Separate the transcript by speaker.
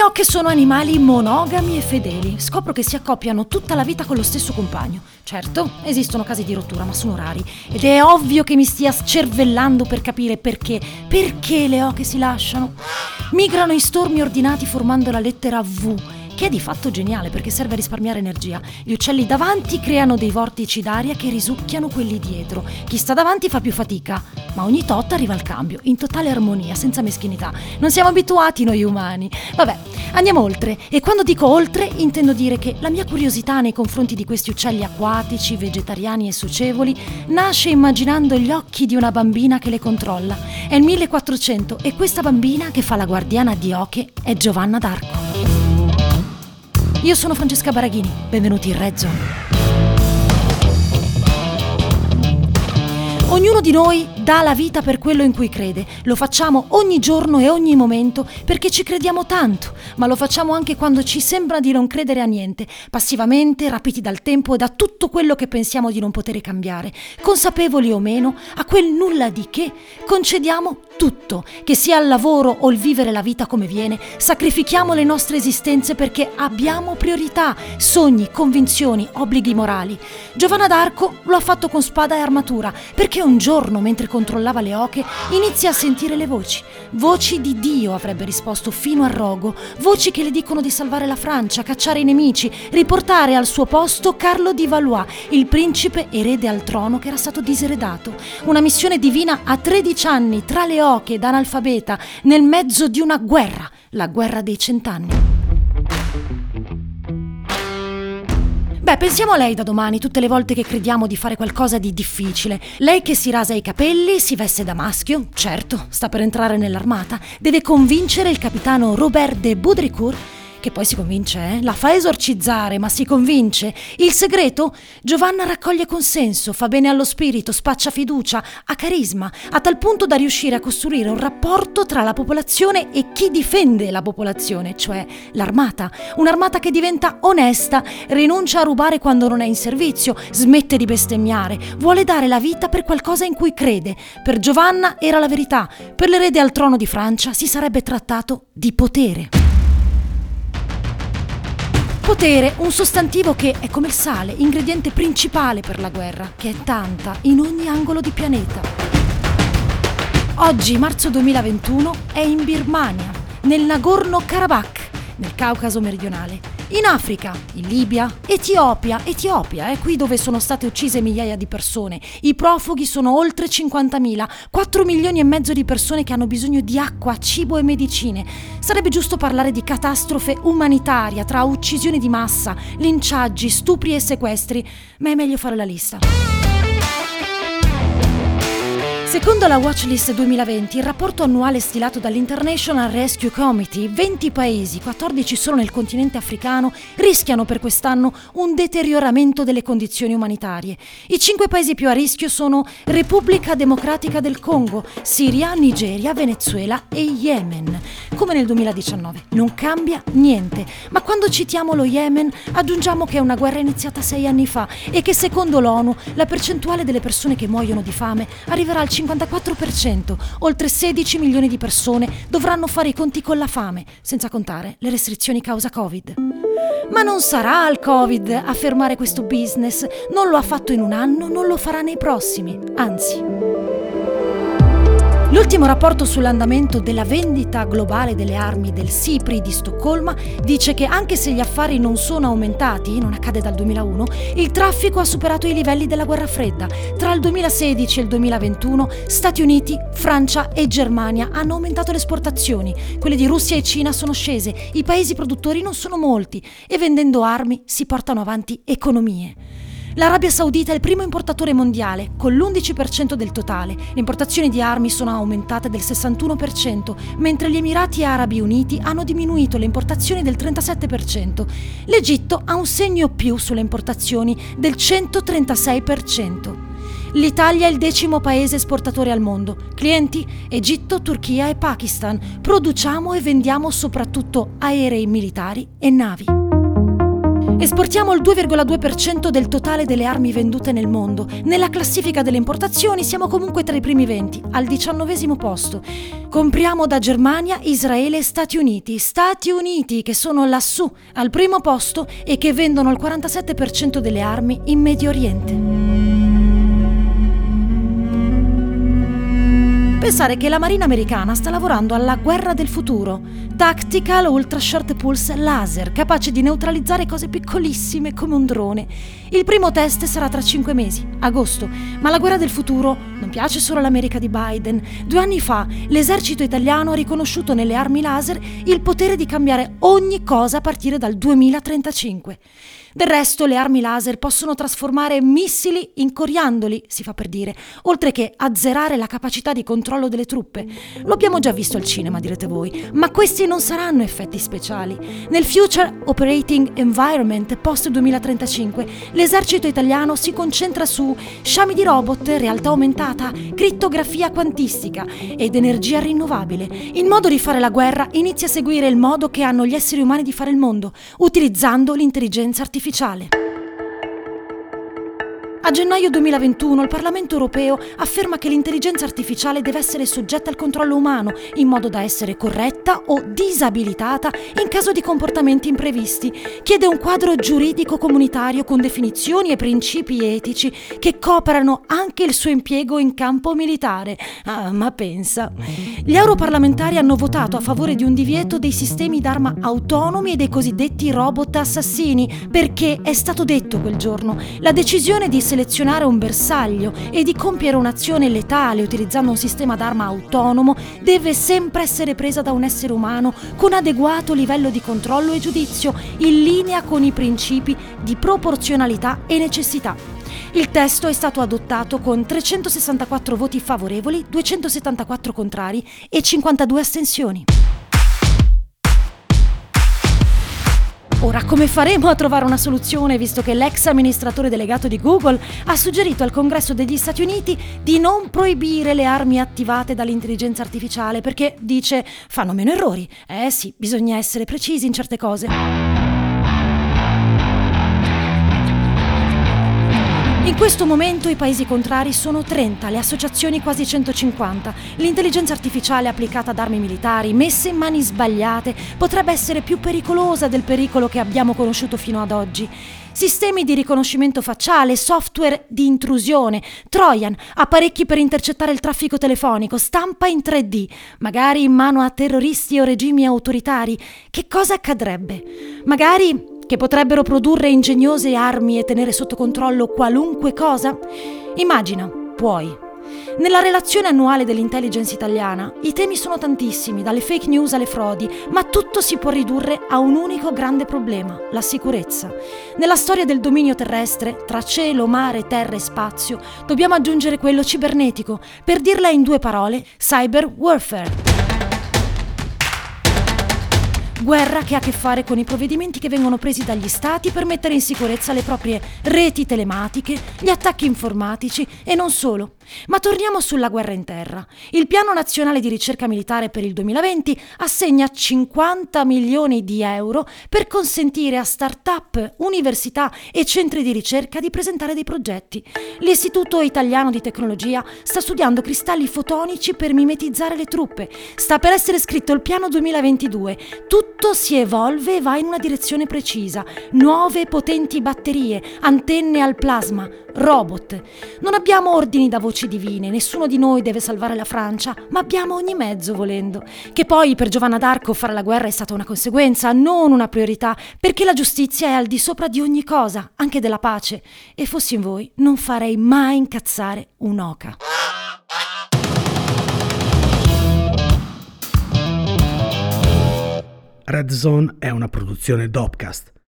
Speaker 1: Le oche sono animali monogami e fedeli. Scopro che si accoppiano tutta la vita con lo stesso compagno. Certo, esistono casi di rottura, ma sono rari. Ed è ovvio che mi stia scervellando per capire perché. Perché le oche si lasciano? Migrano in stormi ordinati formando la lettera V che è di fatto geniale perché serve a risparmiare energia. Gli uccelli davanti creano dei vortici d'aria che risucchiano quelli dietro. Chi sta davanti fa più fatica, ma ogni tot arriva il cambio, in totale armonia, senza meschinità. Non siamo abituati noi umani. Vabbè, andiamo oltre. E quando dico oltre, intendo dire che la mia curiosità nei confronti di questi uccelli acquatici, vegetariani e socievoli nasce immaginando gli occhi di una bambina che le controlla. È il 1400 e questa bambina che fa la guardiana di Oche è Giovanna d'Arco. Io sono Francesca Baraghini, benvenuti in Red Zone. Ognuno di noi dà la vita per quello in cui crede. Lo facciamo ogni giorno e ogni momento perché ci crediamo tanto, ma lo facciamo anche quando ci sembra di non credere a niente, passivamente, rapiti dal tempo e da tutto quello che pensiamo di non poter cambiare. Consapevoli o meno, a quel nulla di che concediamo tutto, che sia il lavoro o il vivere la vita come viene, sacrifichiamo le nostre esistenze perché abbiamo priorità, sogni, convinzioni, obblighi morali. Giovanna d'Arco lo ha fatto con spada e armatura perché un giorno, mentre controllava le oche, inizia a sentire le voci. Voci di Dio, avrebbe risposto fino a rogo. Voci che le dicono di salvare la Francia, cacciare i nemici, riportare al suo posto Carlo di Valois, il principe erede al trono che era stato diseredato. Una missione divina a 13 anni, tra le oche ed analfabeta, nel mezzo di una guerra, la guerra dei cent'anni. Beh, pensiamo a lei da domani, tutte le volte che crediamo di fare qualcosa di difficile. Lei che si rasa i capelli, si veste da maschio, certo, sta per entrare nell'armata, deve convincere il capitano Robert de Baudricourt che poi si convince, eh? La fa esorcizzare, ma si convince. Il segreto? Giovanna raccoglie consenso, fa bene allo spirito, spaccia fiducia, ha carisma, a tal punto da riuscire a costruire un rapporto tra la popolazione e chi difende la popolazione, cioè l'armata. Un'armata che diventa onesta, rinuncia a rubare quando non è in servizio, smette di bestemmiare, vuole dare la vita per qualcosa in cui crede. Per Giovanna era la verità, per l'erede al trono di Francia si sarebbe trattato di potere. Potere, un sostantivo che è come il sale, ingrediente principale per la guerra, che è tanta in ogni angolo di pianeta. Oggi, marzo 2021, è in Birmania, nel Nagorno-Karabakh, nel Caucaso meridionale, in Africa, in Libia, Etiopia, Etiopia è qui dove sono state uccise migliaia di persone. I profughi sono oltre 50.000, 4 milioni e mezzo di persone che hanno bisogno di acqua, cibo e medicine. Sarebbe giusto parlare di catastrofe umanitaria tra uccisioni di massa, linciaggi, stupri e sequestri, ma è meglio fare la lista. Secondo la Watchlist 2020, il rapporto annuale stilato dall'International Rescue Committee, 20 paesi, 14 solo nel continente africano, rischiano per quest'anno un deterioramento delle condizioni umanitarie. I cinque paesi più a rischio sono Repubblica Democratica del Congo, Siria, Nigeria, Venezuela e Yemen. Come nel 2019, non cambia niente, ma quando citiamo lo Yemen aggiungiamo che è una guerra iniziata sei anni fa e che secondo l'ONU la percentuale delle persone che muoiono di fame arriverà al 50%. 54%, oltre 16 milioni di persone dovranno fare i conti con la fame, senza contare le restrizioni causa Covid. Ma non sarà il Covid a fermare questo business, non lo ha fatto in un anno, non lo farà nei prossimi, anzi. L'ultimo rapporto sull'andamento della vendita globale delle armi del SIPRI di Stoccolma dice che anche se gli affari non sono aumentati, non accade dal 2001, il traffico ha superato i livelli della guerra fredda. Tra il 2016 e il 2021 Stati Uniti, Francia e Germania hanno aumentato le esportazioni, quelle di Russia e Cina sono scese, i paesi produttori non sono molti e vendendo armi si portano avanti economie. L'Arabia Saudita è il primo importatore mondiale, con l'11% del totale. Le importazioni di armi sono aumentate del 61%, mentre gli Emirati Arabi Uniti hanno diminuito le importazioni del 37%. L'Egitto ha un segno più sulle importazioni del 136%. L'Italia è il decimo paese esportatore al mondo. Clienti? Egitto, Turchia e Pakistan. Produciamo e vendiamo soprattutto aerei militari e navi. Esportiamo il 2,2% del totale delle armi vendute nel mondo. Nella classifica delle importazioni siamo comunque tra i primi 20, al diciannovesimo posto. Compriamo da Germania, Israele e Stati Uniti. Stati Uniti che sono lassù, al primo posto e che vendono il 47% delle armi in Medio Oriente. Pensare che la Marina americana sta lavorando alla guerra del futuro, Tactical Ultra Short Pulse Laser, capace di neutralizzare cose piccolissime come un drone. Il primo test sarà tra cinque mesi, agosto, ma la guerra del futuro non piace solo all'America di Biden. Due anni fa l'esercito italiano ha riconosciuto nelle armi laser il potere di cambiare ogni cosa a partire dal 2035. Del resto le armi laser possono trasformare missili in coriandoli, si fa per dire, oltre che azzerare la capacità di controllo delle truppe. Lo abbiamo già visto al cinema, direte voi, ma questi non saranno effetti speciali. Nel Future Operating Environment post-2035 l'esercito italiano si concentra su sciami di robot, realtà aumentata, crittografia quantistica ed energia rinnovabile. Il modo di fare la guerra inizia a seguire il modo che hanno gli esseri umani di fare il mondo, utilizzando l'intelligenza artificiale. A gennaio 2021 il Parlamento europeo afferma che l'intelligenza artificiale deve essere soggetta al controllo umano in modo da essere corretta o disabilitata in caso di comportamenti imprevisti. Chiede un quadro giuridico comunitario con definizioni e principi etici che coprano anche il suo impiego in campo militare. Ah, ma pensa. Gli europarlamentari hanno votato a favore di un divieto dei sistemi d'arma autonomi e dei cosiddetti robot assassini perché è stato detto quel giorno la decisione di selezionare un bersaglio e di compiere un'azione letale utilizzando un sistema d'arma autonomo deve sempre essere presa da un essere umano con adeguato livello di controllo e giudizio, in linea con i principi di proporzionalità e necessità. Il testo è stato adottato con 364 voti favorevoli, 274 contrari e 52 astensioni. Ora, come faremo a trovare una soluzione visto che l'ex amministratore delegato di Google ha suggerito al Congresso degli Stati Uniti di non proibire le armi attivate dall'intelligenza artificiale perché dice fanno meno errori. Eh sì, bisogna essere precisi in certe cose. Questo momento i paesi contrari sono 30, le associazioni quasi 150. L'intelligenza artificiale applicata ad armi militari, messe in mani sbagliate, potrebbe essere più pericolosa del pericolo che abbiamo conosciuto fino ad oggi. Sistemi di riconoscimento facciale, software di intrusione, Trojan, apparecchi per intercettare il traffico telefonico, stampa in 3D, magari in mano a terroristi o regimi autoritari. Che cosa accadrebbe? Magari che potrebbero produrre ingegnose armi e tenere sotto controllo qualunque cosa? Immagina, puoi. Nella relazione annuale dell'intelligence italiana i temi sono tantissimi, dalle fake news alle frodi, ma tutto si può ridurre a un unico grande problema, la sicurezza. Nella storia del dominio terrestre, tra cielo, mare, terra e spazio, dobbiamo aggiungere quello cibernetico, per dirla in due parole, cyber warfare. Guerra che ha a che fare con i provvedimenti che vengono presi dagli stati per mettere in sicurezza le proprie reti telematiche, gli attacchi informatici e non solo. Ma torniamo sulla guerra in terra. Il Piano Nazionale di Ricerca Militare per il 2020 assegna 50 milioni di euro per consentire a start-up, università e centri di ricerca di presentare dei progetti. L'Istituto Italiano di Tecnologia sta studiando cristalli fotonici per mimetizzare le truppe. Sta per essere scritto il Piano 2022. Tutto si evolve e va in una direzione precisa. Nuove potenti batterie, antenne al plasma, robot. Non abbiamo ordini da voci divine, nessuno di noi deve salvare la Francia, ma abbiamo ogni mezzo volendo. Che poi per Giovanna d'Arco fare la guerra è stata una conseguenza, non una priorità, perché la giustizia è al di sopra di ogni cosa, anche della pace. E fossi in voi, non farei mai incazzare un'oca.
Speaker 2: Red Zone è una produzione Dopcast